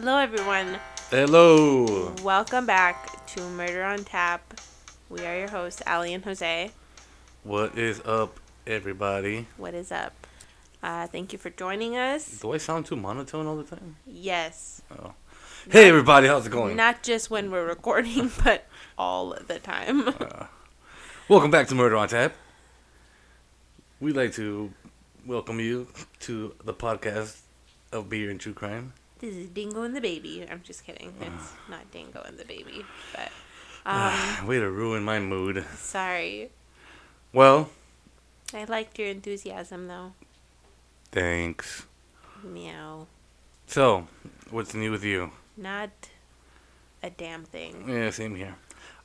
Hello, everyone. Hello. Welcome back to Murder on Tap. We are your hosts, Ali and Jose. What is up, everybody? What is up? Uh, thank you for joining us. Do I sound too monotone all the time? Yes. Oh. Hey, everybody, how's it going? Not just when we're recording, but all the time. Welcome back to Murder on Tap. We'd like to welcome you to the podcast of Beer and True Crime. This is Dingo and the Baby. I'm just kidding. It's not Dingo and the Baby. But, um, Way to ruin my mood. sorry. Well, I liked your enthusiasm, though. thanks. Meow. So, what's new with you? Not a damn thing. Yeah, same here.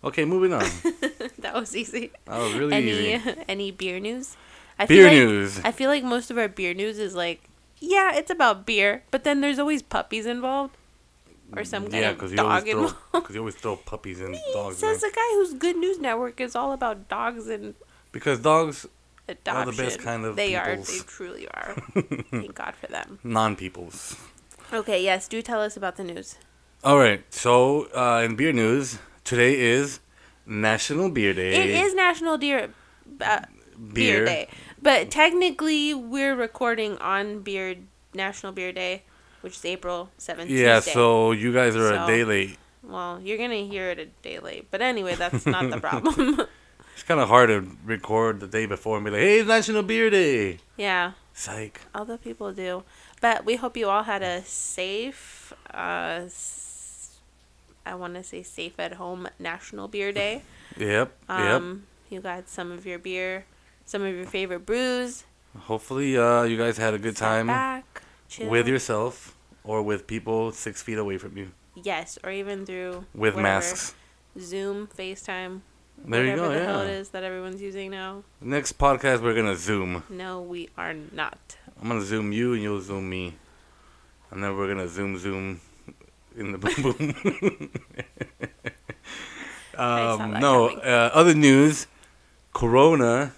Okay, moving on. that was easy. That was really any easy. any beer news? I Beer like, news. I feel like most of our beer news is like, yeah, it's about beer, but then there's always puppies involved, or some kind yeah, of because you, dog throw, involved. 'cause you always throw puppies and dogs. Says the guy whose Good News Network is all about dogs and Because dogs, adoption. the best kind of They peoples. are. They truly are. Thank God for them. non-peoples. Okay, yes. Do tell us about the news. All right. So, uh, in beer news, today is National Beer Day. It is National Deer uh, Beer Day, but technically we're recording on Beard National Beer Day, which is April seventh. Yeah. Tuesday. So you guys are So- a day late. Well, you're gonna hear it a day late, but anyway, that's not the problem. It's kind of hard to record the day before and be like, "Hey, it's National Beer Day." yeah, Psych. other people do, but we hope you all had a safe, uh, I want to say safe at home National Beer Day. Yep. Um, you got some of your beer, some of your favorite brews. Hopefully, uh, you guys had a good Sit time back, with yourself or with people six feet away from you yes, or even through with whatever, masks. Zoom, FaceTime, There you go. the hell it Yeah. is that everyone's using now. Next podcast, we're gonna zoom. No, we are not. I'm gonna zoom you and you'll zoom me, and then we're gonna zoom zoom in the boom boom. um, no, uh, other news: Corona,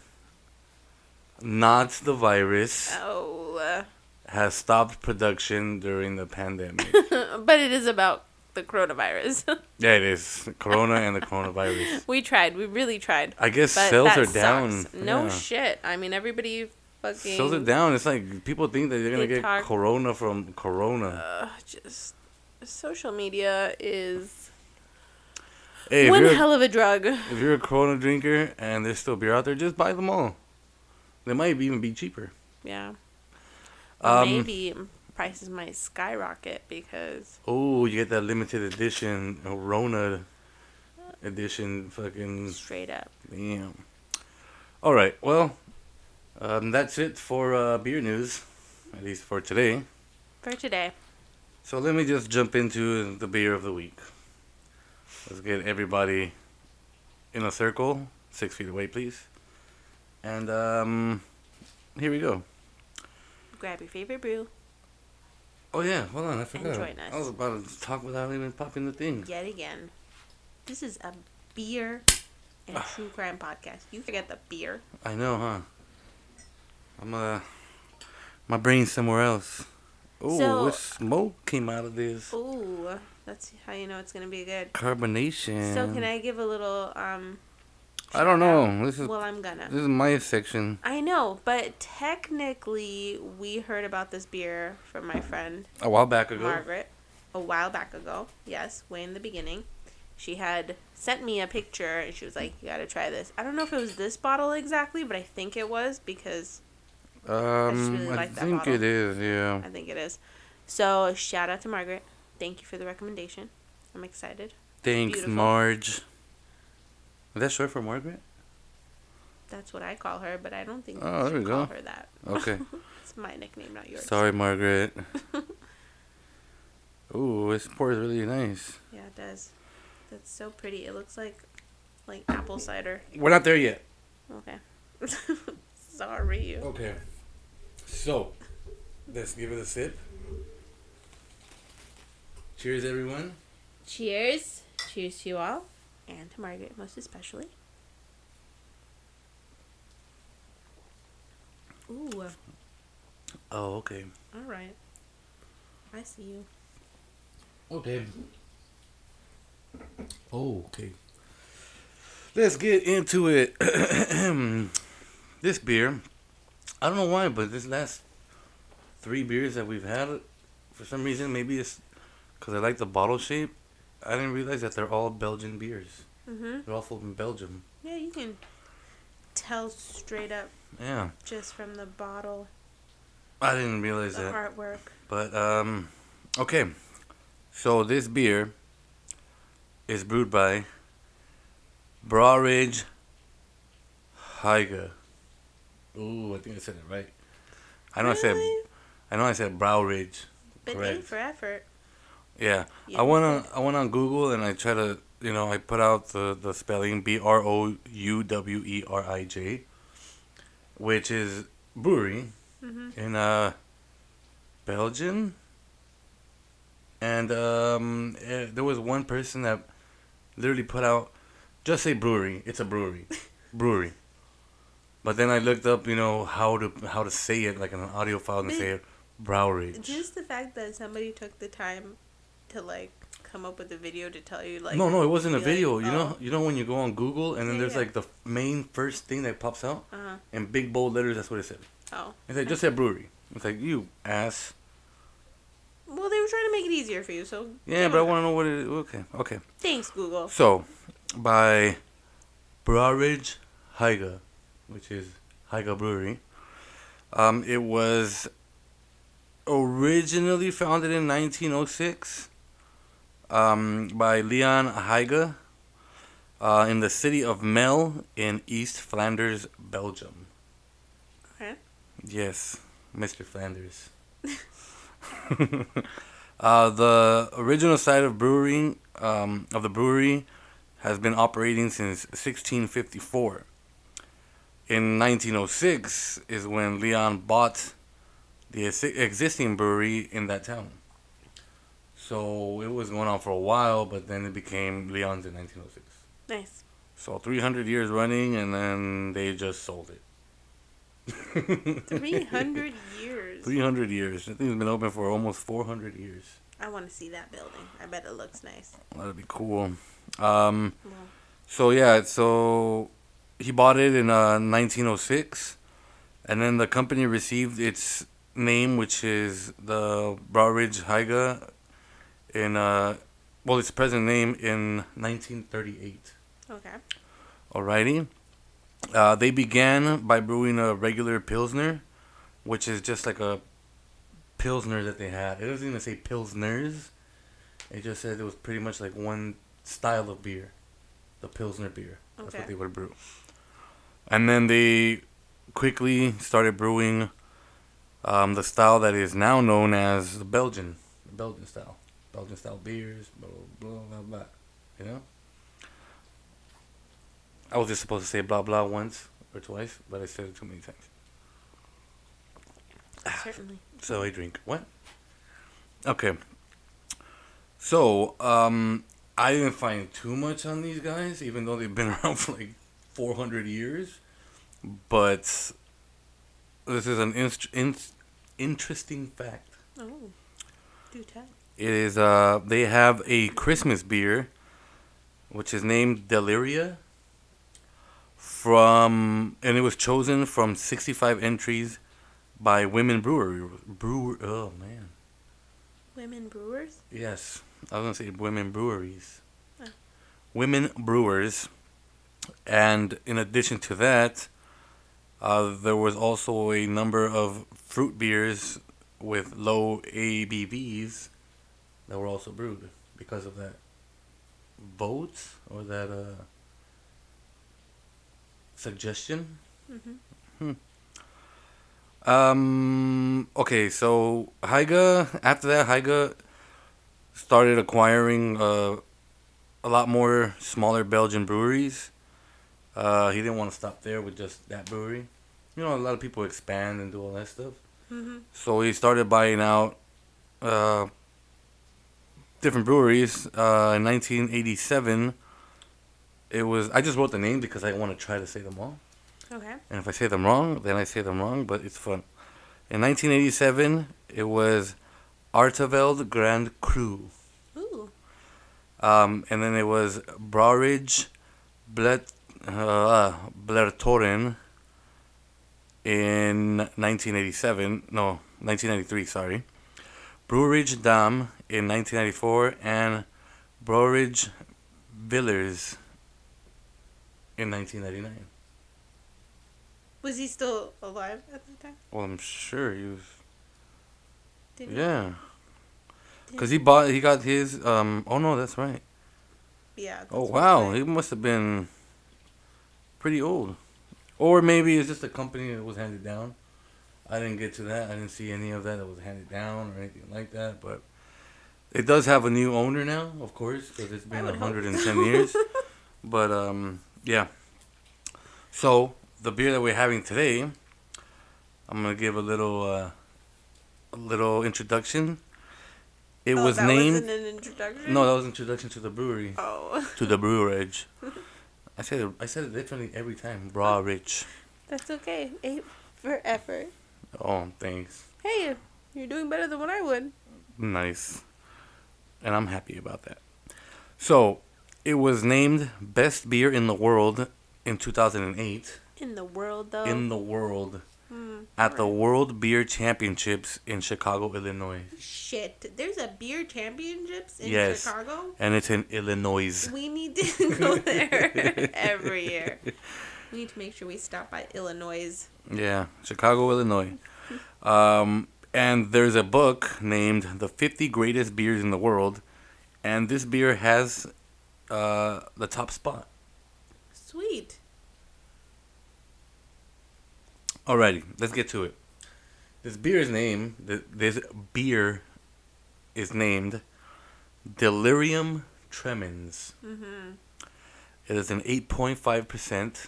not the virus, Oh. has stopped production during the pandemic. but it is about the coronavirus. yeah, it is Corona and the coronavirus. we tried. We really tried. I guess sales are down. sucks. No Yeah. shit. I mean, everybody fucking. Sales are down. It's like people think that they're gonna get talk- Corona from Corona. Uh, just social media is hey, one hell of a drug. if you're a Corona drinker and there's still beer out there, just buy them all. They might even be cheaper. Yeah. Um, maybe prices might skyrocket because Oh, you get that limited edition Rona edition. Fucking straight up. damn. All right. Well, um, that's it for uh, beer news, at least for today. For today. So let me just jump into the beer of the week. Let's get everybody in a circle, six feet away, please. And um, here we go. Grab your favorite brew Oh yeah, hold on, I forgot. join us. I was about to talk without even popping the thing. yet again. This is a beer and Ah. true crime podcast. You forget the beer. I know, huh? I'm uh, my brain's somewhere else. Oh, So- what smoke came out of this? Ooh, that's how you know it's gonna be good. Carbonation. So can I give a little um? I don't know. This is Well, I'm gonna. this is my section. I know, but technically, we heard about this beer from my friend A while back ago. Margaret a while back ago. Yes, way in the beginning. She had sent me a picture and she was like, "You got to try this." I don't know if it was this bottle exactly, but I think it was because Um, really I like that think bottle. it is. Yeah. I think it is. So, shout out to Margaret. Thank you for the recommendation. I'm excited. Thanks, Beautiful. Marge. Is that short for Margaret? That's what I call her, but I don't think Oh, you there we call go. her that. Okay. It's my nickname, not yours. Sorry, Margaret. Ooh, this pours really nice. Yeah, it does. That's so pretty. It looks like like apple cider. We're not there yet. Okay. Sorry. Okay. So, let's give it a sip. Cheers, everyone. Cheers. Cheers to you all. And to Margaret, most especially. Ooh. Oh, okay. All right. I see you. Okay. Oh, okay. Let's get into it. this beer, I don't know why, but this last three beers that we've had, for some reason, maybe it's because I like the bottle shape. I didn't realize that they're all Belgian beers. Mm-hmm. They're all from Belgium. Yeah, you can tell straight up Yeah, just from the bottle, I didn't realize the that. artwork. But um, okay. So this beer is brewed by Brawridge Heiga. Ooh, I think I said it right. I know I said Really? I know I said Browridge. But correct. for effort. Yeah. Yeah, I went on I went on Google and I tried to you know I put out the the spelling B R O U W E R I J, which is brewery Mm-hmm. in uh Belgium. And um, eh, there was one person that literally put out just say brewery. It's a brewery, brewery. But then I looked up, you know, how to how to say it like in an audio file and But- say it Browridge. Just the fact that somebody took the time to like come up with a video to tell you like no, no, it wasn't a be like, video. you know, oh. you know when you go on Google and then Yeah, there's yeah. like the main first thing that pops out uh in big bold letters. That's what it said. oh It's like just said brewery. It's like you ass. well they were trying to make it easier for you so Yeah, but I want to know what it. Okay, okay. thanks Google So, by Browridge Heiga, which is Heiga Brewery, um, it was originally founded in 1906 um, by Leon Heiga uh, in the city of Melle in East Flanders, Belgium. okay Yes, Mr. Flanders. uh, the original site of brewing um, of the brewery has been operating since 1654. In 1906 is when Leon bought the ex- existing brewery in that town. So it was going on for a while, but then it became Leon's in 1906. nice So 300 years running, and then they just sold it. 300 years 300 years. That thing's been open for almost 400 years. I want to see that building I bet it looks nice That'd be cool. Um, so yeah, so he bought it in uh, 1906, and then the company received its name, which is the Browridge Heiga, in uh, well, its present name in 1938. okay Alrighty. Uh, they began by brewing a regular Pilsner, which is just like a Pilsner that they had. It doesn't even say Pilsners. It just said it was pretty much like one style of beer. The Pilsner beer. That's Okay. what they would brew. And then they quickly started brewing um, the style that is now known as the Belgian. The Belgian style. Belgian style beers, blah, blah, blah, blah, blah. You know? I was just supposed to say blah blah once or twice, but I said it too many times. certainly So I drink. What? Okay. So, um, I didn't find too much on these guys, even though they've been around for like 400 years. But this is an inst- in- interesting fact. oh do tell It is, uh, they have a Christmas beer, which is named Deliria. From, and it was chosen from 65 entries by women brewer, brewer, oh man. women brewers Yes, I was gonna say women breweries. Oh. Women brewers, and in addition to that, uh, there was also a number of fruit beers with low ABVs that were also brewed because of that vote or that uh, suggestion. mm-hmm. Um. Okay. So Heiga. After that, Heiga started acquiring uh, a lot more smaller Belgian breweries. Uh, he didn't want to stop there with just that brewery. You know, a lot of people expand and do all that stuff. Mm-hmm. So he started buying out uh, different breweries. Uh, in 1987, it was. I just wrote the name because I want to try to say them all. okay And if I say them wrong, then I say them wrong, but it's fun. In 1987, it was Artevelde Grand Cru. Ooh, Um, and then it was Broridge Blet, uh, Blertoren in 1987. No, 1993, sorry. Breweridge Dam in 1994 and Broridge Villers in 1999. Was he still alive at the time? Well, I'm sure he was. Did? Yeah. Because he bought, he got his, um, oh no, that's right. Yeah. that's Oh wow, he must have been pretty old, or maybe it's just a company that was handed down. I didn't get to that. I didn't see any of that that was handed down or anything like that. But it does have a new owner now, of course, because it's been would 110 so. years. But um, yeah. So the beer that we're having today, I'm gonna give a little, uh, a little introduction. It Oh, was that named. wasn't an introduction. no, that was introduction to the brewery Oh, to the brewerage. I said it, I said it differently every time. Bra rich. that's okay. For effort. Oh, thanks. Hey, you're doing better than what I would. Nice. And I'm happy about that. So, it was named best beer in the world in 2008 In the world, though. in the world Hmm, at the. World Beer Championships in Chicago, Illinois. Shit, there's a beer championships in Yes. Chicago. And it's in Illinois. We need to go there every year. We need to make sure we stop by Illinois. Yeah, Chicago, Illinois. Um, and there's a book named The 50 Greatest Beers in the World, and this beer has uh, the top spot. Sweet. Alrighty, let's get to it. This beer's name, this beer is named Delirium Tremens. Mm-hmm. It is an 8.5%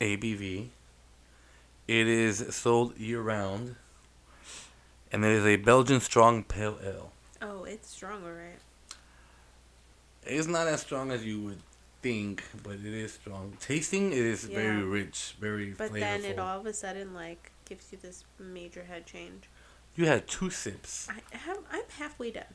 ABV. It is sold year round. And it is a Belgian strong pale ale. Oh, it's strong, alright. It's not as strong as you would think, but it is strong. Tasting, it is very rich, very But flavorful. then it all of a sudden like gives you this major head change. You had two sips. I have, I'm halfway done.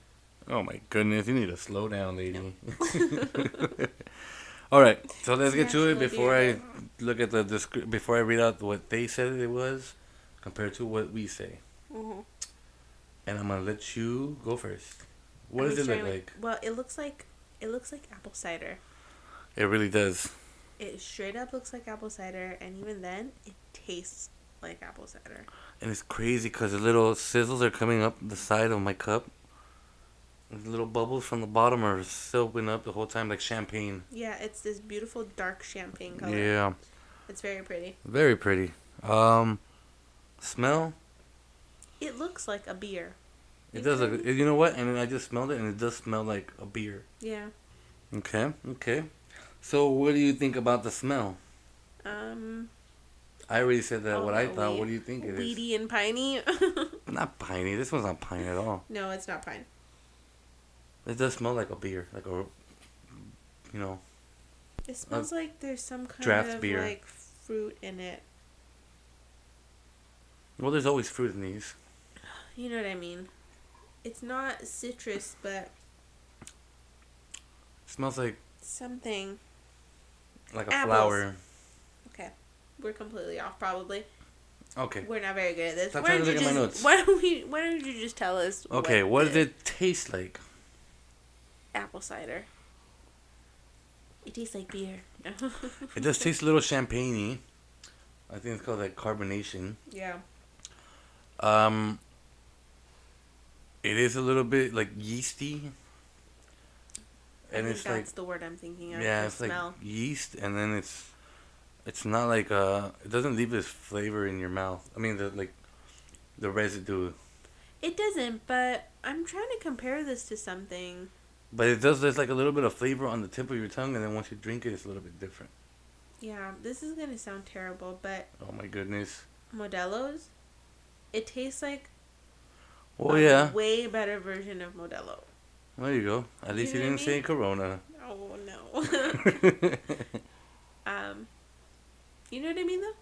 Oh my goodness, you need to slow down, lady. All right, so let's get to it before I look at the descri- before I read out what they said it was compared to what we say. Mm-hmm. And I'm gonna let you go first. What does it look like? Well, it looks like it looks like apple cider. It really does. It straight up looks like apple cider, and even then, it tastes like apple cider. And it's crazy because the little sizzles are coming up the side of my cup. The little bubbles from the bottom are soaping up the whole time like champagne. Yeah, it's this beautiful dark champagne color. Yeah, It's very pretty. very pretty. Um, smell. It looks like a beer. It does look. You know what? And I just smelled it, and it does smell like a beer. Yeah. Okay. Okay. So, what do you think about the smell? Um. I already said that. oh, what I no, thought. What do you think it is? Weedy and piney. Not piney. This one's not pine at all. no, it's not pine. It does smell like a beer, like a, you know, It smells like there's some kind draft of beer. like fruit in it. well, there's always fruit in these. You know what I mean? It's not citrus, but smells like something. like a Apples. flower. Okay, we're completely off. Probably Okay. we're not very good at this. Stop why trying don't to you look at my just notes. why don't we why don't you just tell us? Okay. What does the it taste like? Apple cider. It tastes like beer. It does taste a little champagne I think it's called like carbonation. yeah. Um, it is a little bit like yeasty. I And think it's like that's the word I'm thinking of. yeah, it's smell. like yeast, and then it's it's not like uh, it doesn't leave this flavor in your mouth. I mean, the like the residue, It doesn't, but I'm trying to compare this to something. but it does. There's like a little bit of flavor on the tip of your tongue, and then once you drink it, it's a little bit different. Yeah, this is gonna sound terrible, but Oh my goodness. Modelo's, it tastes like Oh a yeah, way better version of Modelo. there you go. At least You you didn't I say? Corona. Oh no. um, you know what I mean though?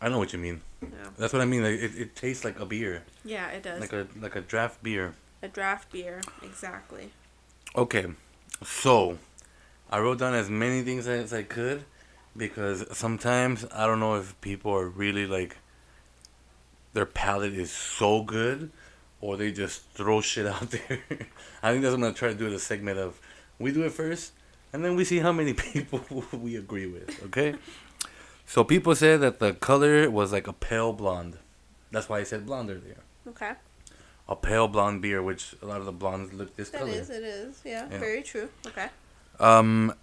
I know what you mean. No. That's what I mean. Like, it, it tastes like a beer, Yeah, it does. like a like a draft beer. A draft beer, exactly. Okay, so I wrote down as many things as I could because sometimes I don't know if people are really like their palate is so good or they just throw shit out there. I think that's what I'm gonna try to do a segment of we do it first and then we see how many people we agree with. Okay. So people said that the color was like a pale blonde. That's why I said blonde earlier. Okay. A pale blonde beer, which a lot of the blondes look this That color. is, it is. Yeah, Yeah. very true. Okay. Um,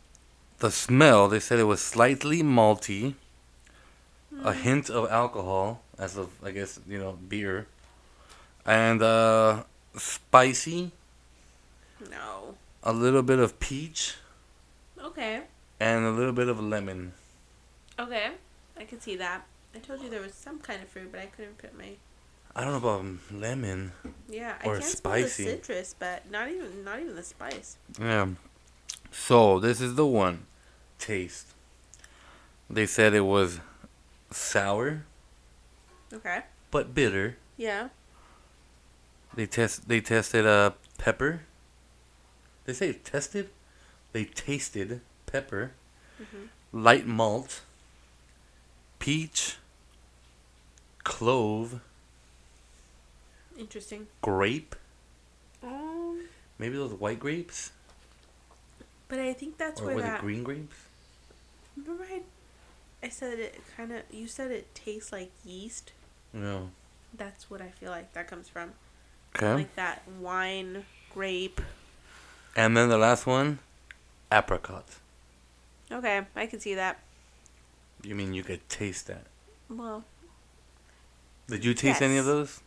the smell they said it was slightly malty, a hint of alcohol, as of I guess you know beer, and uh, spicy, No. a little bit of peach, Okay. and a little bit of lemon. Okay. I can see that. I told you there was some kind of fruit, but I couldn't put my. I don't know about lemon. Yeah, I can't spicy. smell the citrus, but not even not even the spice. Yeah. So this is the one. Taste. They said it was sour Okay. but bitter. Yeah. They test. They tested uh pepper. They say tested. They tasted pepper, Mhm. light malt, peach, clove, Interesting. grape. Um, Maybe those white grapes but I think that's or where was that. it green grapes? Remember, I, I said it kind of. You said it tastes like yeast. No. That's what I feel like that comes from. Okay. Like that wine, grape. and then the last one, apricot. Okay, I can see that. You mean you could taste that? Well, Did you taste any of those?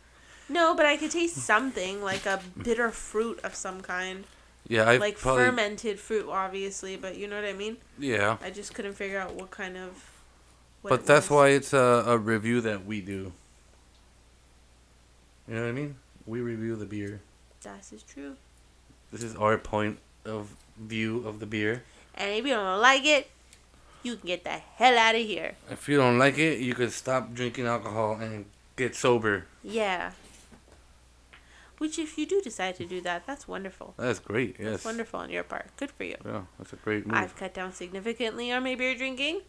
no, but I could taste something like a bitter fruit of some kind, Yeah, I like probably. fermented fruit, obviously. But you know what I mean. Yeah. I just couldn't figure out what kind of. what But that's was. why it's a, a review that we do. You know what I mean? We review the beer. That is true. This is our point of view of the beer. And if you don't like it, you can get the hell out of here. If you don't like it, you could stop drinking alcohol and get sober. Yeah. Which, if you do decide to do that, that's wonderful. That's great. Yes. That's wonderful on your part. Good for you. Yeah, that's a great move. I've cut down significantly on my beer drinking.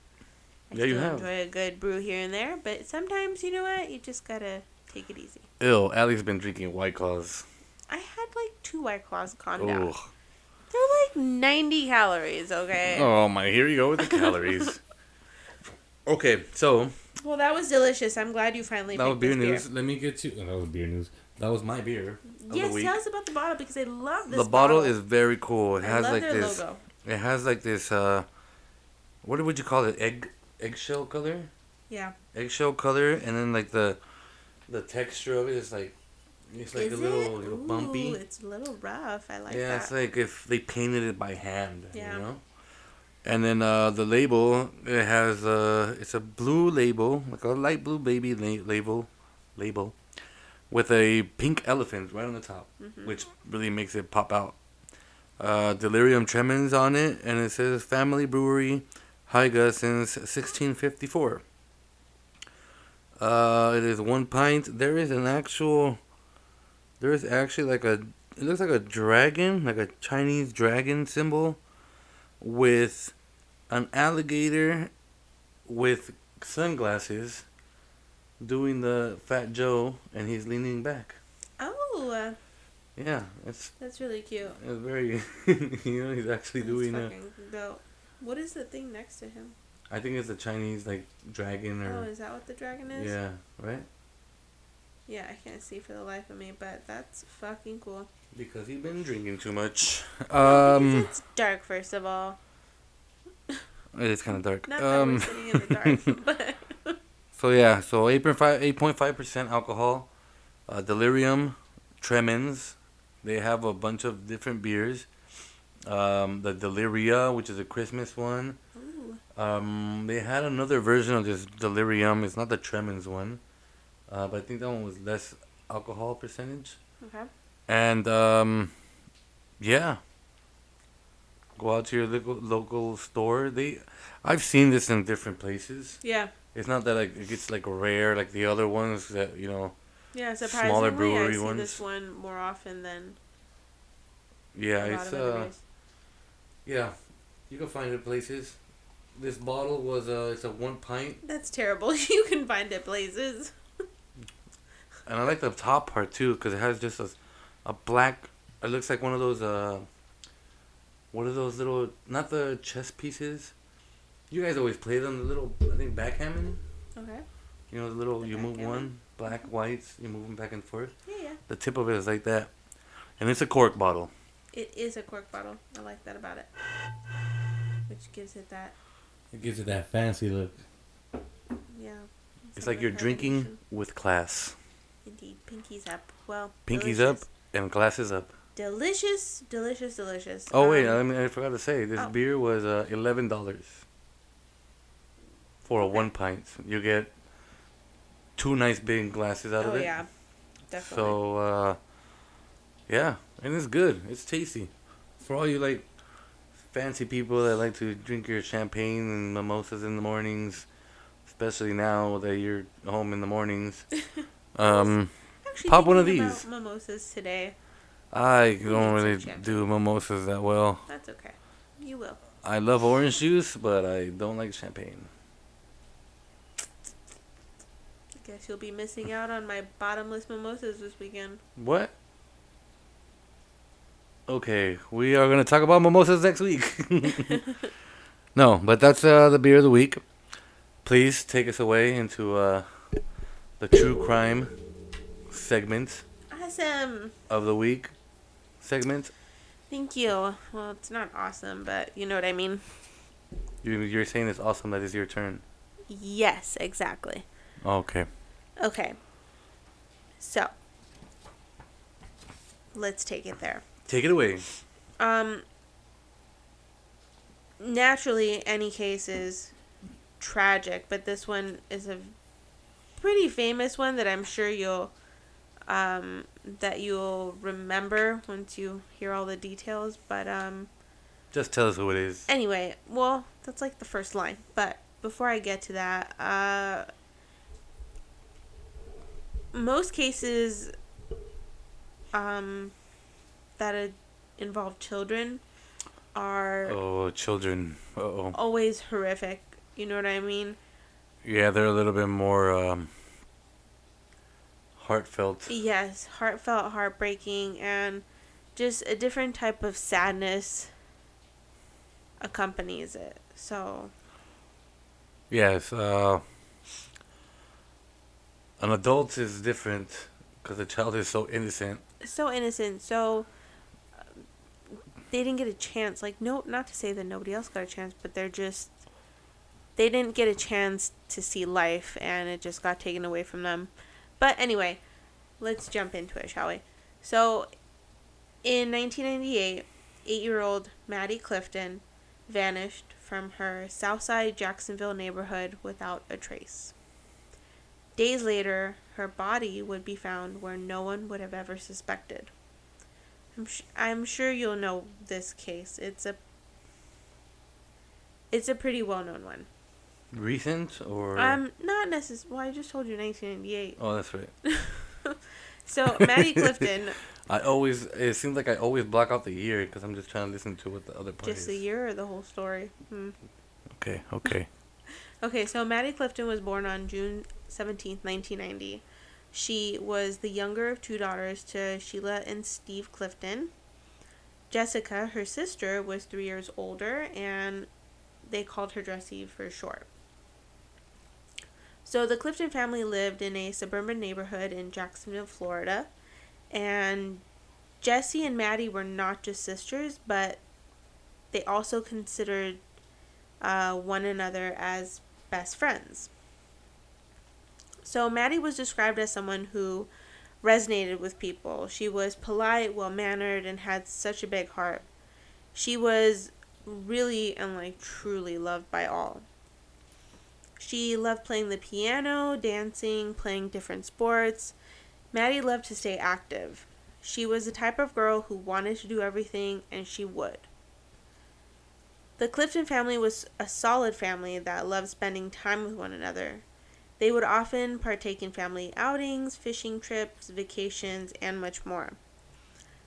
I Yeah, you have. enjoy a good brew here and there, but sometimes you know what? You just gotta take it easy. Ill. Allie's been drinking White Claws. I had like two White Claws. Calm down. They're like 90 calories, okay? Oh my! Here you go with the calories. okay, so Well, that was delicious. I'm glad you finally that was beer this beer. news. Let me get you. oh, that was beer news. That was my beer. Yes, tell us about the bottle because I love this the bottle, is very cool. It I has like this. logo. It has like this. uh What would you call it? Egg eggshell color. Yeah. Eggshell color, and then like the the texture of it is like it's like is a little, it? little bumpy. Ooh, it's a little rough. I like yeah, that. it's like if they painted it by hand. Yeah. You know. And then uh, the label it has uh it's a blue label like a light blue baby la- label label with a pink elephant right on the top, Mhm. which really makes it pop out. Uh, Delirium Tremens on it, and it says Family Brewery, Hyga since 1654. Uh, it is one pint. There is an actual. There is actually like a. It looks like a dragon, like a Chinese dragon symbol, with an alligator with sunglasses doing the Fat Joe, and he's leaning back. Oh, Yeah, it's, that's really cute. it's very. you know, he's actually That's doing a. dope. What is the thing next to him? I think it's a Chinese like dragon or. Oh, is that what the dragon is? yeah, right. Yeah, I can't see for the life of me, but that's fucking cool. Because he's been drinking too much. Um, it's dark, first of all. it is kind of dark. Not that we're Um, sitting in the dark, but so yeah, so eight point five, eight point five percent alcohol, uh, delirium, tremens. They have a bunch of different beers. Um, the Deliria, which is a Christmas one. Ooh, Um, they had another version of this delirium. It's not the tremens one, uh, but I think that one was less alcohol percentage. okay. And um, yeah, go out to your local local store. They, I've seen this in different places. Yeah, It's not that like it gets like rare like the other ones that you know. yeah. Smaller Surprisingly, I see ones. this one more often than Yeah, it's uh, yeah, you can find it places. This bottle was a it's a one pint, That's terrible. You can find it places. and I like the top part too because it has just a, a black. It looks like one of those uh. What are those little? Not the chess pieces. You guys always play them. The little, I think backgammon. Okay. You know, the little. The you move one black, whites. You move them back and forth. Yeah, yeah. The tip of it is like that, and it's a cork bottle. It is a cork bottle. I like that about it. Which gives it that, It gives it that fancy look. yeah. It's some like you're drinking carbonation. with class. Indeed. Pinkies up. Well, Pinkies delicious. up and glasses up. Delicious, delicious, delicious. Oh wait, Um, I mean I forgot to say this oh. beer was uh, eleven dollars for a one pint. You get two nice big glasses out oh of it. yeah, definitely. So uh, yeah, and it's good. It's tasty. For all you like fancy people that like to drink your champagne and mimosas in the mornings, especially now that you're home in the mornings. Um, pop one of these. mimosas today. I don't really do mimosas that well. That's okay. You will. I love orange juice, but I don't like champagne. I guess you'll be missing out on my bottomless mimosas this weekend. What? Okay, we are gonna talk about mimosas next week. no, but that's uh, the beer of the week. Please take us away into uh, the true crime segment Awesome. of the week. Segment. Thank you. Well, it's not awesome, but you know what I mean. You, you're saying it's awesome that it's your turn. Yes, exactly. Okay. Okay. So, let's take it there. Take it away. Um, naturally, any case is tragic, but this one is a pretty famous one that I'm sure you'll um, that you'll remember once you hear all the details. But um, Just tell us who it is. anyway, well, that's like the first line. But before I get to that, uh, most cases um, that involve children are Oh, children. Uh oh. always horrific. You know what I mean? Yeah, they're a little bit more um, heartfelt. Yes, heartfelt, heartbreaking, and just a different type of sadness accompanies it. So, Yes, uh, an adult is different because a child is so innocent. so innocent. So, they didn't get a chance. Like, no, not to say that nobody else got a chance, but they're just. They didn't get a chance to see life, and it just got taken away from them. But anyway, let's jump into it, shall we? So, in 1998, eight year old Maddie Clifton vanished from her Southside Jacksonville neighborhood without a trace. Days later, her body would be found where no one would have ever suspected. I'm, sh- I'm sure you'll know this case. It's a it's a pretty well known one. Recent or? Um, not necessarily. Well, I just told you 1998. oh, that's right. So Maddie Clifton, I always. It seems like I always block out the year because I'm just trying to listen to what the other part just is. the year or the whole story? Hmm. Okay. Okay. Okay, so Maddie Clifton was born on June 17th, 1990. She was the younger of two daughters to Sheila and Steve Clifton. Jessica, her sister, was three years older, and they called her Jessie for short. So the Clifton family lived in a suburban neighborhood in Jacksonville, Florida, and Jessie and Maddie were not just sisters, but they also considered uh, one another as best friends. So Maddie was described as someone who resonated with people. She was polite, well mannered, and had such a big heart. She was really and like truly loved by all. She loved playing the piano, dancing, playing different sports. Maddie loved to stay active. She was the type of girl who wanted to do everything and she would. The Clifton family was a solid family that loved spending time with one another. They would often partake in family outings, fishing trips, vacations, and much more.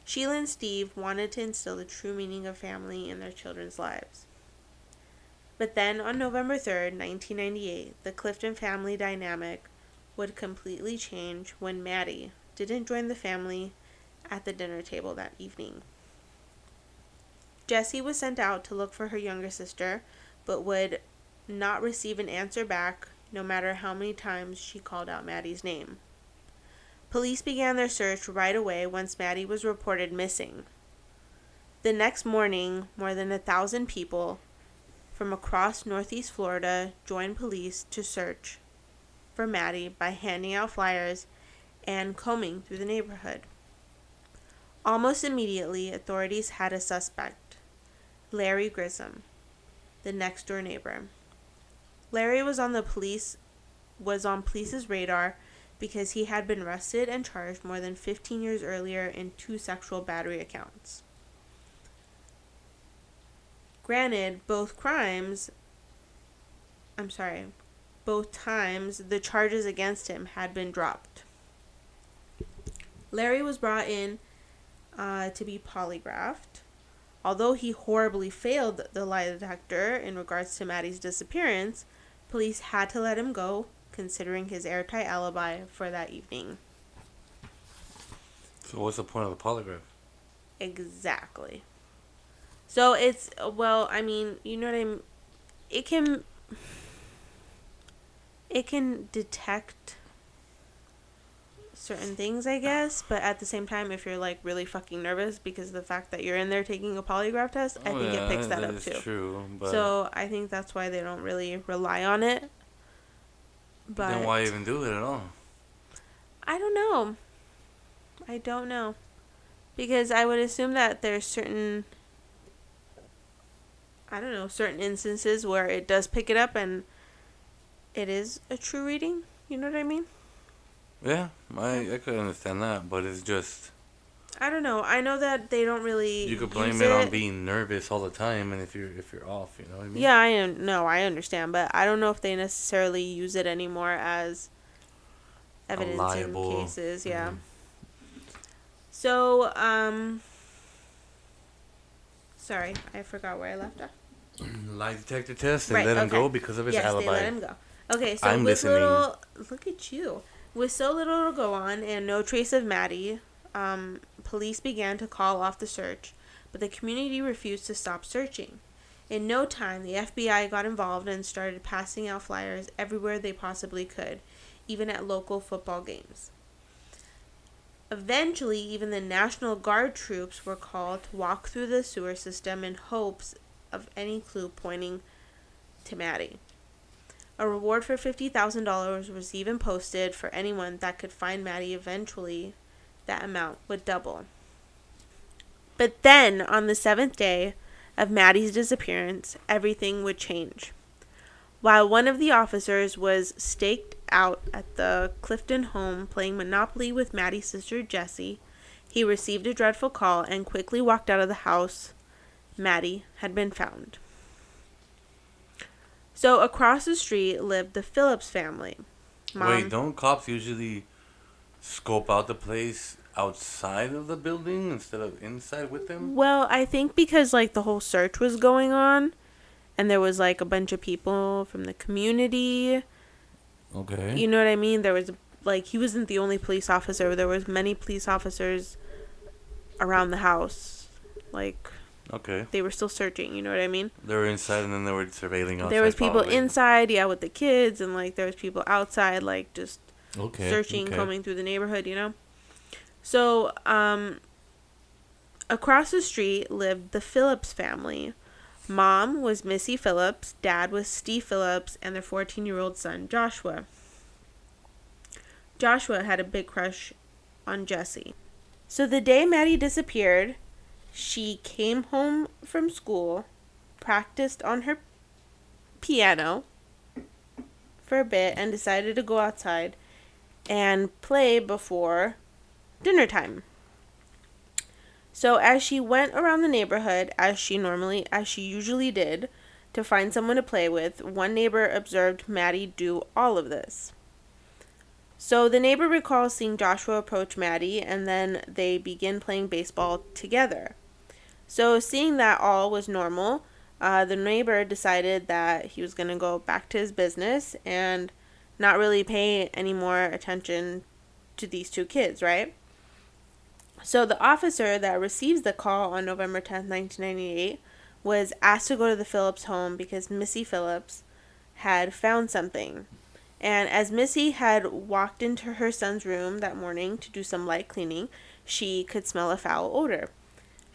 Sheila and Steve wanted to instill the true meaning of family in their children's lives. But then on November 3rd, 1998, the Clifton family dynamic would completely change when Maddie didn't join the family at the dinner table that evening. Jessie was sent out to look for her younger sister, but would not receive an answer back no matter how many times she called out Maddie's name. Police began their search right away once Maddie was reported missing. The next morning, more than a thousand people from across Northeast Florida joined police to search for Maddie by handing out flyers and combing through the neighborhood. Almost immediately, authorities had a suspect Larry Grissom, the next door neighbor. Larry was on the police was on police's radar because he had been arrested and charged more than 15 years earlier in two sexual battery accounts. Granted, both crimes, I'm sorry, both times the charges against him had been dropped. Larry was brought in uh, to be polygraphed. Although he horribly failed the lie detector in regards to Maddie's disappearance, police had to let him go considering his airtight alibi for that evening. So what's the point of the polygraph? Exactly. So it's well, I mean, you know what I mean. It can it can detect certain things, I guess, but at the same time, if you're like really fucking nervous because of the fact that you're in there taking a polygraph test, I Oh, think yeah, it picks that, that up too. True, but So I think that's why they don't really rely on it. But then why even do it at all? I don't know. I don't know. Because I would assume that there's certain I don't know, certain instances where it does pick it up and it is a true reading. You know what I mean? Yeah, I I could understand that, but it's just I don't know. I know that they don't really you could blame use it, on being nervous all the time, and if you're if you're off, you know what I mean? Yeah, I no, I understand, but I don't know if they necessarily use it anymore as evidence in cases. Yeah. mhm. So, um, sorry, I forgot where I left off. Lie detector test and Right, let him go because of his yes, alibi. they let him go. Okay, so I'm with listening. little, look at you. With so little to go on and no trace of Maddie, um, police began to call off the search, but the community refused to stop searching. In no time, the FBI got involved and started passing out flyers everywhere they possibly could, even at local football games. Eventually, even the National Guard troops were called to walk through the sewer system in hopes of any clue pointing to Maddie. A reward for $50,000 was even posted for anyone that could find Maddie eventually. That amount would double. But then, on the seventh day of Maddie's disappearance, everything would change. While one of the officers was staked out at the Clifton home playing Monopoly with Maddie's sister Jessie, he received a dreadful call and quickly walked out of the house. Maddie had been found. So across the street lived the Phillips family. Wait, don't cops usually scope out the place outside of the building instead of inside with them? Well, I think because like the whole search was going on and there was like a bunch of people from the community. Okay. You know what I mean? There was like he wasn't the only police officer. There was many police officers around the house. Like Okay. they were still searching, you know what I mean? They were inside and then they were surveilling outside. there was people probably. inside, yeah, with the kids and like there was people outside like just Okay. searching, okay. combing through the neighborhood, you know? So, um, across the street lived the Phillips family. Mom was Missy Phillips, dad was Steve Phillips, and their 14 year old son, Joshua. Joshua had a big crush on Jessie. So, the day Maddie disappeared, she came home from school, practiced on her piano for a bit, and decided to go outside and play before dinner time. So as she went around the neighborhood as she normally as she usually did to find someone to play with, one neighbor observed Maddie do all of this. So the neighbor recalls seeing Joshua approach Maddie, and then they begin playing baseball together. So, seeing that all was normal, uh, the neighbor decided that he was going to go back to his business and not really pay any more attention to these two kids, right? So, the officer that receives the call on November 10th, 1998, was asked to go to the Phillips home because Missy Phillips had found something. And as Missy had walked into her son's room that morning to do some light cleaning, she could smell a foul odor.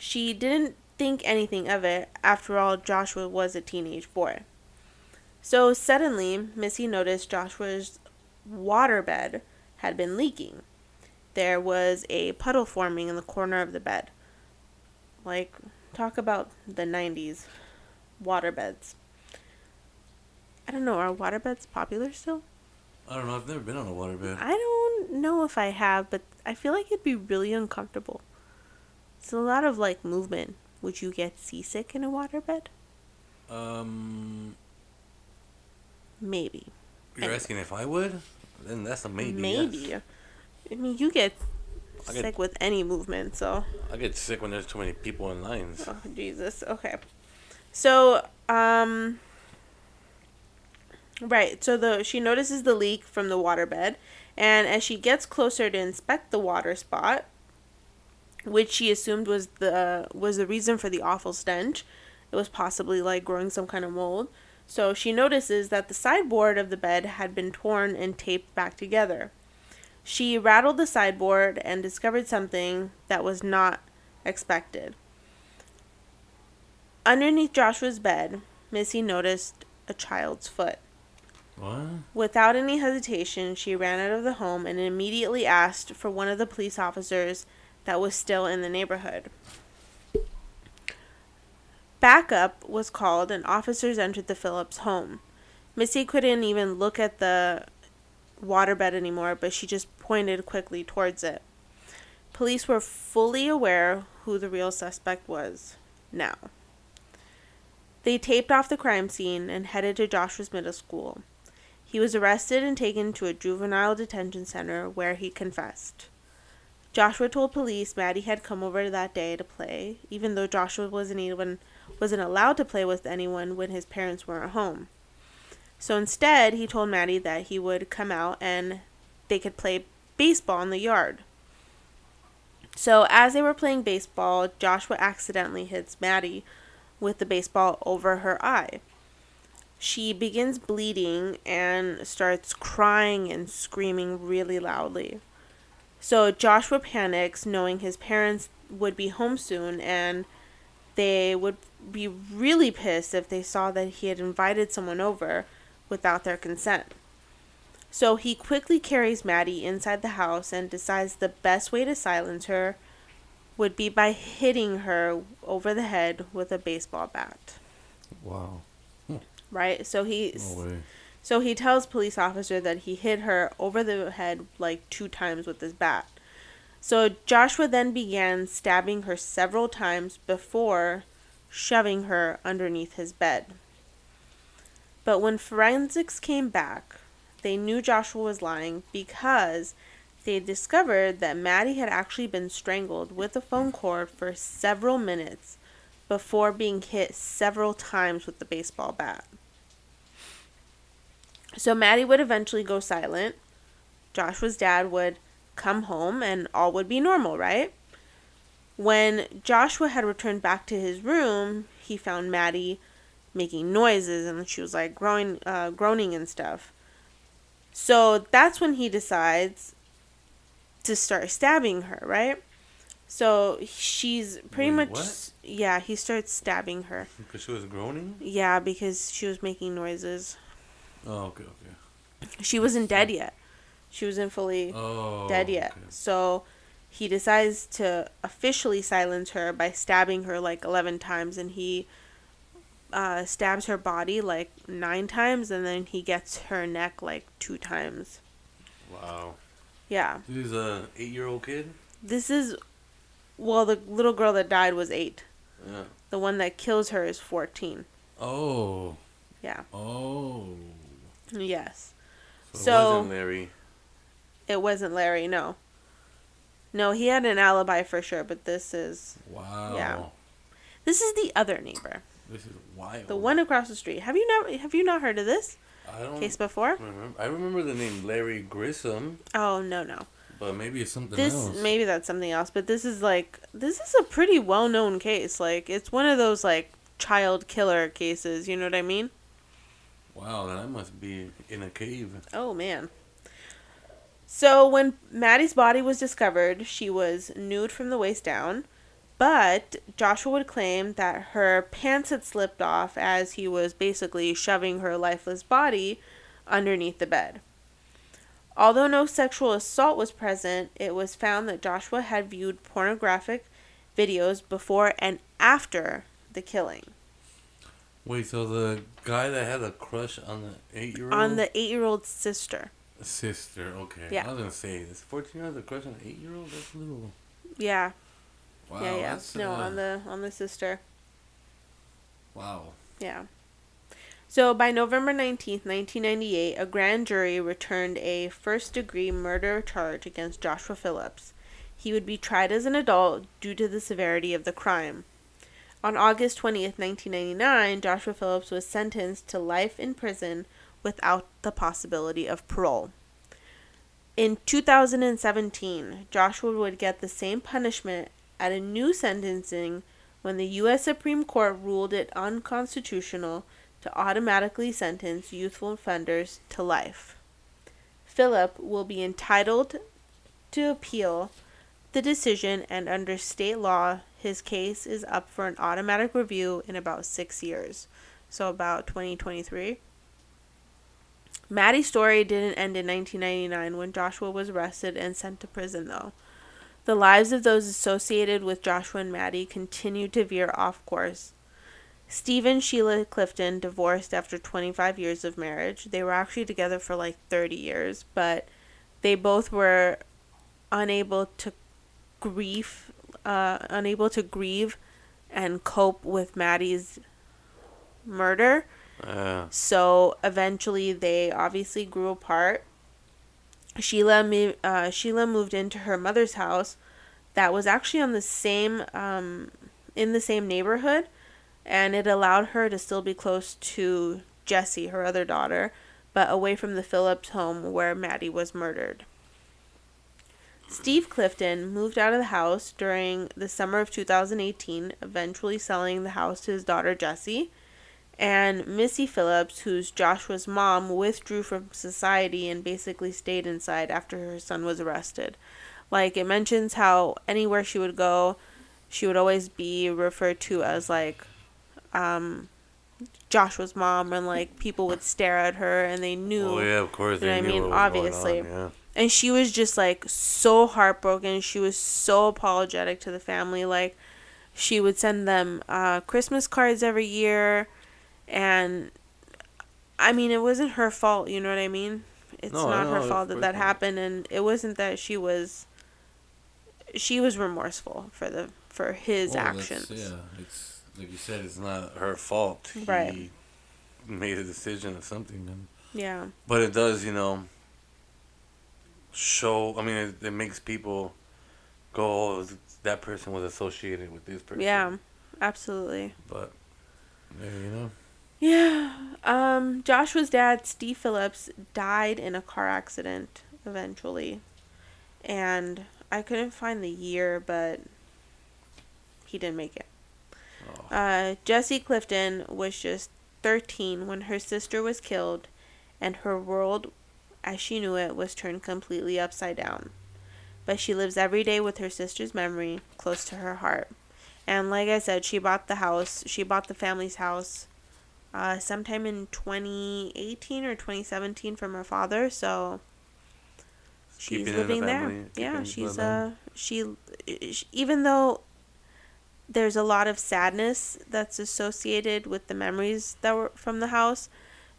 She didn't think anything of it. After all, Joshua was a teenage boy. So suddenly, Missy noticed Joshua's waterbed had been leaking. There was a puddle forming in the corner of the bed. Like, talk about the 90s waterbeds. I don't know, are waterbeds popular still? I don't know. I've never been on a waterbed. I don't know if I have, but I feel like it'd be really uncomfortable. It's a lot of like movement. Would you get seasick in a waterbed? Um, Maybe. you're Anyway. asking if I would? Then that's a maybe. Maybe. yes. I mean, you get I get- sick with any movement, so. I get sick when there's too many people in lines. Oh, Jesus. Okay. So, um. Right. So the she notices the leak from the waterbed, and as she gets closer to inspect the water spot, which she assumed was the was the reason for the awful stench, it was possibly like growing some kind of mold. So she notices that the sideboard of the bed had been torn and taped back together. She rattled the sideboard and discovered something that was not expected. Underneath Joshua's bed, Missy noticed a child's foot. What? Without any hesitation, she ran out of the home and immediately asked for one of the police officers that was still in the neighborhood. Backup was called and officers entered the Phillips home. Missy couldn't even look at the waterbed anymore, but she just pointed quickly towards it. Police were fully aware who the real suspect was now. They taped off the crime scene and headed to Joshua's middle school. He was arrested and taken to a juvenile detention center where he confessed. Joshua told police Maddie had come over that day to play, even though Joshua wasn't even wasn't allowed to play with anyone when his parents weren't home. So instead, he told Maddie that he would come out and they could play baseball in the yard. So as they were playing baseball, Joshua accidentally hits Maddie with the baseball over her eye. She begins bleeding and starts crying and screaming really loudly. So Joshua panics, knowing his parents would be home soon and they would be really pissed if they saw that he had invited someone over without their consent. So he quickly carries Maddie inside the house and decides the best way to silence her would be by hitting her over the head with a baseball bat. Wow. Right? So he No. So he tells police officer that he hit her over the head like two times with his bat. So Joshua then began stabbing her several times before shoving her underneath his bed. But when forensics came back, they knew Joshua was lying because they discovered that Maddie had actually been strangled with a phone cord for several minutes before being hit several times with the baseball bat. So Maddie would eventually go silent. Joshua's dad would come home and all would be normal, right? When Joshua had returned back to his room, he found Maddie making noises and she was like groaning, uh, groaning and stuff. So that's when he decides to start stabbing her, right? So she's pretty Wait, much what? yeah, he starts stabbing her. Because she was groaning? Yeah, because she was making noises. Oh, okay, okay. She wasn't dead yet. She wasn't fully Oh. dead yet. okay. So he decides to officially silence her by stabbing her like 11 times and he uh, stabs her body like nine times and then he gets her neck like two times. Wow. Yeah. This is a eight-year-old kid? This is, well, the little girl that died was eight. Yeah. The one that kills her is 14. Oh. Yeah. Oh. Yes. So, So- it wasn't Larry. It wasn't Larry, no. No, he had an alibi for sure, but this is Wow. Yeah. this is the other neighbor, This is wild. the one across the street. Have you not have you not heard of this I don't case before? remember. I remember the name Larry Grissom, Oh no no. but maybe it's something This else. maybe that's something else, but this is like this is a pretty well known case. Like it's one of those like child killer cases. You know what I mean? Wow, then I must be in a cave. Oh man. So when Maddie's body was discovered, she was nude from the waist down, but Joshua would claim that her pants had slipped off as he was basically shoving her lifeless body underneath the bed. Although no sexual assault was present, it was found that Joshua had viewed pornographic videos before and after the killing. Wait, so the guy that had a crush on the eight-year-old On the eight year old sister. sister, okay. Yeah. I was gonna say this fourteen-year-old had a crush on an eight-year-old. That's a little. Yeah, Wow. yeah, yeah. That's, No, uh, on the on the sister. Wow. Yeah. So by November 19th, 1998, a grand jury returned a first degree murder charge against Joshua Phillips. He would be tried as an adult due to the severity of the crime. On August 20th, 1999, Joshua Phillips was sentenced to life in prison without the possibility of parole. In 2017, Joshua would get the same punishment at a new sentencing when the U.S. Supreme Court ruled it unconstitutional to automatically sentence youthful offenders to life. Philip will be entitled to appeal the decision, and under state law, his case is up for an automatic review in about six years. So, about 2023. Maddie's story didn't end in 1999 when Joshua was arrested and sent to prison, though. The lives of those associated with Joshua and Maddie continued to veer off course. Steve and Sheila Clifton divorced after 25 years of marriage. They were actually together for like 30 years, but they both were unable to grieve, uh, unable to grieve and cope with Maddie's murder. Yeah. So eventually, they obviously grew apart. Sheila, uh, Sheila moved into her mother's house, that was actually on the same, um, in the same neighborhood, and it allowed her to still be close to Jessie, her other daughter, but away from the Phillips home where Maddie was murdered. Steve Clifton moved out of the house during the summer of 2018, eventually selling the house to his daughter Jessie and Missy Phillips, who's Joshua's mom, withdrew from society and basically stayed inside after her son was arrested. Like it mentions how anywhere she would go, she would always be referred to as like um Joshua's mom and like people would stare at her and they knew Oh yeah, of course. You know I mean? what was going Obviously. on, yeah. And she was just like so heartbroken. She was so apologetic to the family. Like she would send them uh, christmas cards every year. And i mean it wasn't her fault you know what i mean? It's No, I not her know, fault that that happened. And it wasn't that she was she was remorseful for the for his Well, actions. Yeah, it's like you said, it's not her fault. Right. He made a decision or something, and, yeah. But it does, you know, show. I mean, it, it makes people go, oh, that person was associated with this person. yeah absolutely But yeah, you know, Yeah. Um, Joshua's dad, Steve Phillips, died in a car accident eventually. And I couldn't find the year, but he didn't make it. oh, Uh, Jessie Clifton was just 13 when her sister was killed, and her world, as she knew it, was turned completely upside down. But she lives every day with her sister's memory close to her heart. And like I said, she bought the house, she bought the family's house uh, sometime in 2018 or 2017 from her father, so she's Keeping the living there. Yeah, she's uh she sh- even though there's a lot of sadness that's associated with the memories that were from the house.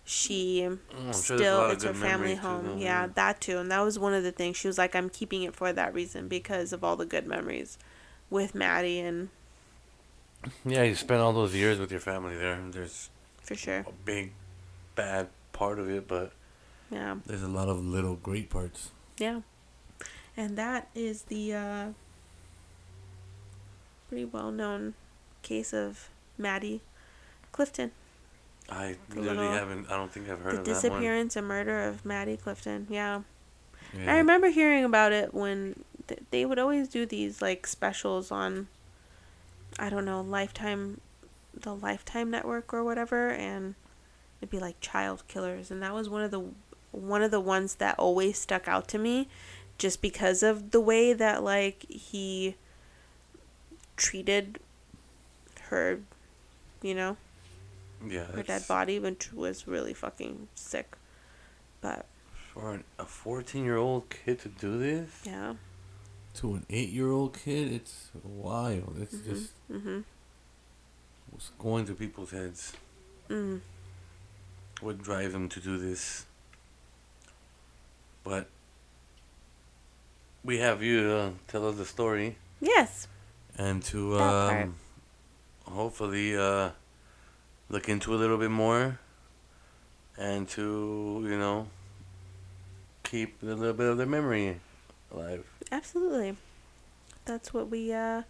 She Mm, I'm sure still lot it's her family memories too, home. though, yeah, that too, and that was one of the things. She was like, "I'm keeping it for that reason because of all the good memories with Maddie and Yeah, you spent all those years with your family there. There's for sure, a big, bad part of it, but yeah, there's a lot of little great parts. yeah, And that is the uh, pretty well known case of Maddie Clifton. I literally haven't. I don't think I've heard the of that one. disappearance and murder of Maddie Clifton. Yeah. Yeah. I remember hearing about it when th- they would always do these like specials on, I don't know, Lifetime, the Lifetime Network or whatever, and it'd be like child killers, and that was one of the one of the ones that always stuck out to me, just because of the way that like he treated her, you know, Yeah. her dead that's- body, which was really fucking sick. But For an, a 14 year old kid to do this? yeah, To an eight-year-old kid, it's wild. It's Mhm. just mhm, What's going through people's heads? mm. What drives them to do this? But we have you to tell us the story Yes. and to um, hopefully uh, look into a little bit more and to, you know, keep a little bit of their memory alive. Absolutely. That's what we uh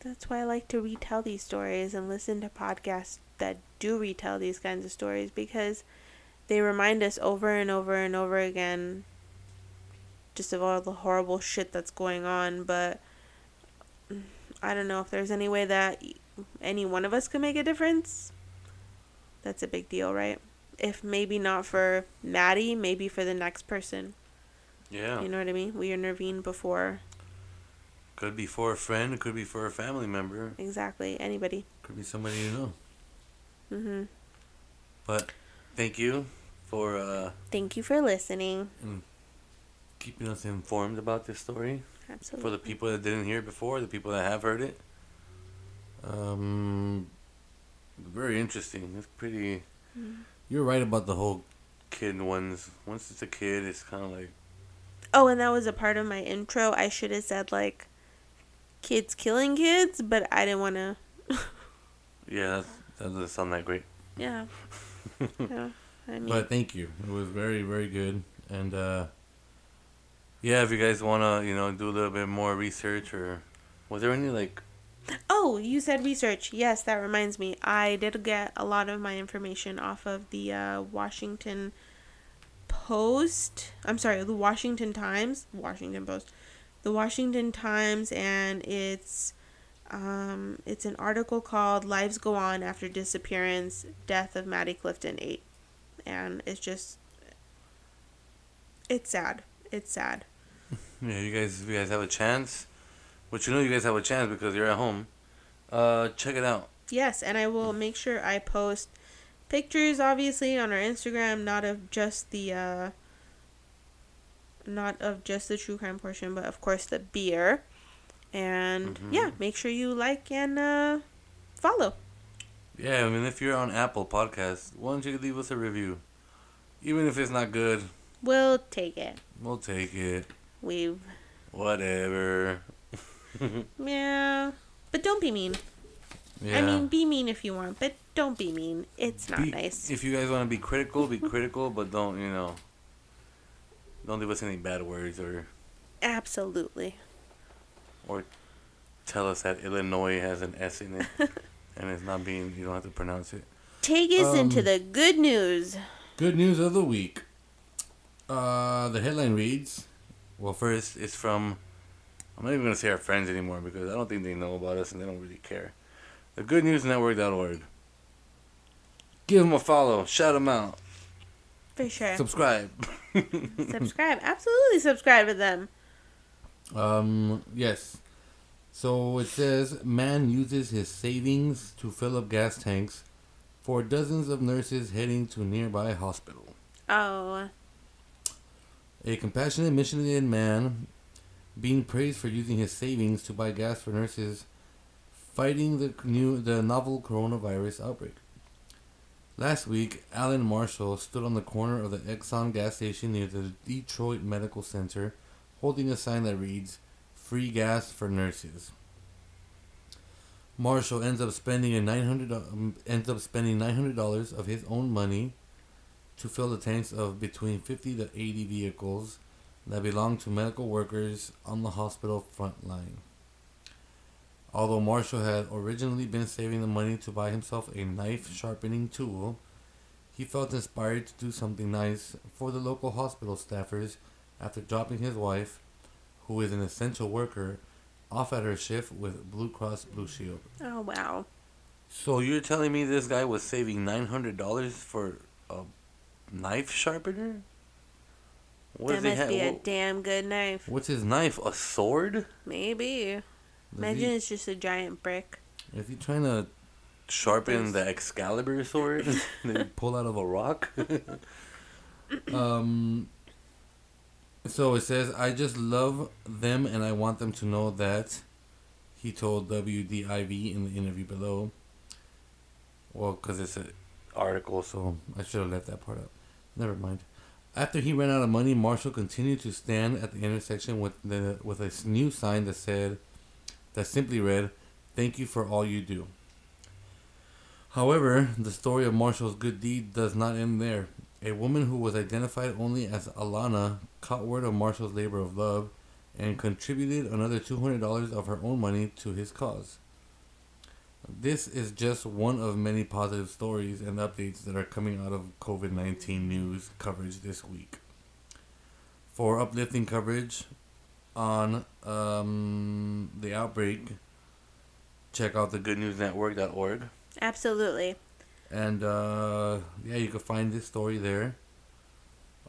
that's why I like to retell these stories and listen to podcasts that do retell these kinds of stories because they remind us over and over and over again just of all the horrible shit that's going on, but I don't know if there's any way that any one of us could make a difference. That's a big deal, right? If maybe not for Maddie, maybe for the next person. Yeah. You know what I mean? We intervene before Could be for a friend, it could be for a family member, exactly anybody. could be somebody you know. Mhm. but thank you for uh, Thank you for listening. And keeping us informed about this story. Absolutely. For the people that didn't hear it before, the people that have heard it, Um, very interesting. It's pretty you're right about the whole. kid ones. Once it's a kid, it's kind of like Oh, and that was a part of my intro. I should have said like kids killing kids, but I didn't want to. yeah, that's, that doesn't sound that great. Yeah. yeah. I mean, But thank you. It was very very good. And uh, Yeah, if you guys wanna, you know, do a little bit more research or was there any like oh, you said research. Yes, that reminds me. I did get a lot of my information off of the uh, Washington Post. I'm sorry, the Washington Times. Washington Post. The Washington Times, and it's um, it's an article called "Lives Go On After Disappearance: Death of Maddie Clifton 8," and it's just it's sad. It's sad. Yeah, you guys, you guys have a chance, which you know you guys have a chance because you're at home. Uh, check it out. Yes, and I will make sure I post pictures, obviously, on our Instagram, not of just the, uh, not of just the true crime portion, but of course the beer. And Mhm. yeah, make sure you like and uh, follow. Yeah, I mean, if you're on Apple Podcasts, why don't you leave us a review? Even if it's not good, We'll take it. we'll take it. We've Whatever. yeah, but don't be mean. Yeah. I mean, be mean if you want, but don't be mean. It's not Be- nice. If you guys want to be critical, be critical, but don't, you know, don't leave us any bad words or Absolutely. or tell us that Illinois has an S in it and it's not being, you don't have to pronounce it. Take us into Um, the good news. good news of the week. Uh, the headline reads. Well, first, it's from, I'm not even going to say our friends anymore because I don't think they know about us and they don't really care. The Good News goodnewsnetwork.org. Give them a follow, shout them out, For sure. subscribe. subscribe. Absolutely subscribe to them. Um, yes. So it says man uses his savings to fill up gas tanks for dozens of nurses heading to nearby hospital. Oh. A compassionate Michigan man being praised for using his savings to buy gas for nurses fighting the new the novel coronavirus outbreak. Last week, Alan Marshall stood on the corner of the Exxon gas station near the Detroit Medical Center holding a sign that reads "Free gas for nurses." Marshall ends up spending a nine hundred um, ends up spending nine hundred dollars of his own money to fill the tanks of between fifty to eighty vehicles that belonged to medical workers on the hospital front line. Although Marshall had originally been saving the money to buy himself a knife sharpening tool, he felt inspired to do something nice for the local hospital staffers after dropping his wife, who is an essential worker, off at her shift with Blue Cross Blue Shield. Oh wow. So you're telling me this guy was saving nine hundred dollars for a knife sharpener? What that does must have? be a What- damn good knife. What's his knife? A sword? Maybe. Is Imagine he, it's just a giant brick. is he trying to Sharpen the Excalibur sword that you pull out of a rock? Um. So it says, "I just love them, and I want them to know that." He told WDIV in the interview below. Well, because it's an article, so I should have left that part out. Never mind. After he ran out of money, Marshall continued to stand at the intersection with the with a new sign that said, that simply read, "Thank you for all you do." However, the story of Marshall's good deed does not end there. A woman who was identified only as Alana caught word of Marshall's labor of love and contributed another $200 of her own money to his cause. This is just one of many positive stories and updates that are coming out of COVID 19 news coverage this week. For uplifting coverage on um, the outbreak, check out the GoodNewsNetwork.org. Absolutely. and uh, yeah, you can find this story there.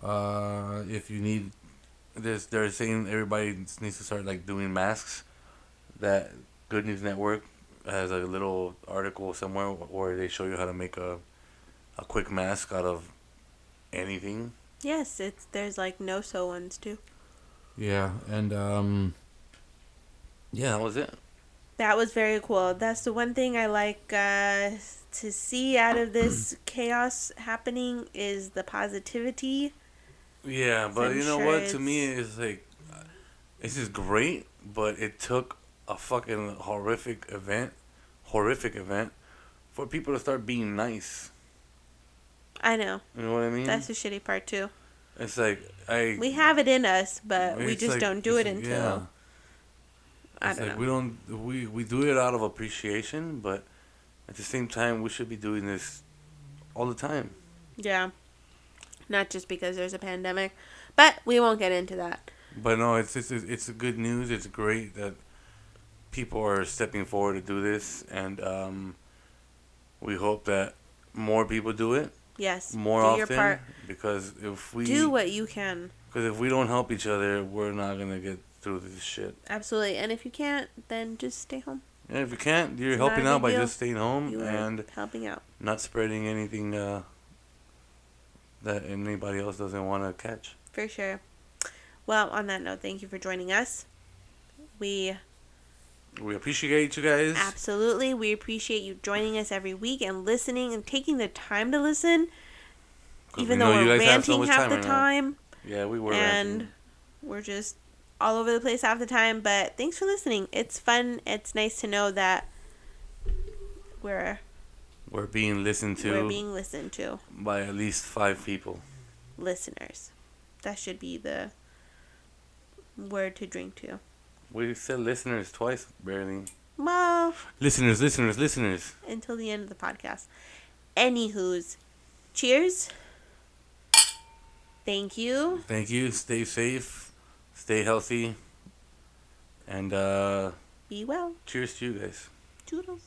Uh, if you need, There's, they're saying everybody needs to start like doing masks. That Good News Network has a little article somewhere where they show you how to make a, a quick mask out of anything. Yes, it's there's like no sew ones too. yeah, and um, Yeah, that was it. That was very cool. That's the one thing I like uh, to see out of this chaos happening is the positivity. Yeah, but I'm you know sure what? To me, it's like this is great, but it took a fucking horrific event, horrific event, for people to start being nice. I know. You know what I mean? That's the shitty part too. it's like I. We have it in us, but we just like- don't do it until yeah. I It's don't like know. we don't we we do it out of appreciation, but at the same time, we should be doing this all the time. Yeah. Not just because there's a pandemic, but we won't get into that. But no, it's it's it's good news. It's great that people are stepping forward to do this, and um, we hope that more people do it Yes. more do often. your part. Because if we Do what you can. because if we don't help each other, we're not gonna get through this shit. Absolutely. And if you can't, then just stay home. And if you can't, you're It's helping out by deal. just staying home You and helping out. not spreading anything uh, that anybody else doesn't want to catch. For sure. Well, on that note, thank you for joining us. We We appreciate you guys. absolutely we appreciate you joining us every week and listening and taking the time to listen. even we though we're have so ranting half the right time Yeah, we were and ranting. we're just all over the place half the time. But thanks for listening. It's fun. It's nice to know that we're We're being listened to we're being listened to. by at least five people. Listeners, that should be the word to drink to. We said listeners twice, barely. Well, Listeners, listeners, listeners. until the end of the podcast. Anywho's, cheers. Thank you. Thank you. Stay safe. Stay healthy. And uh, Be well. cheers to you guys. Toodles.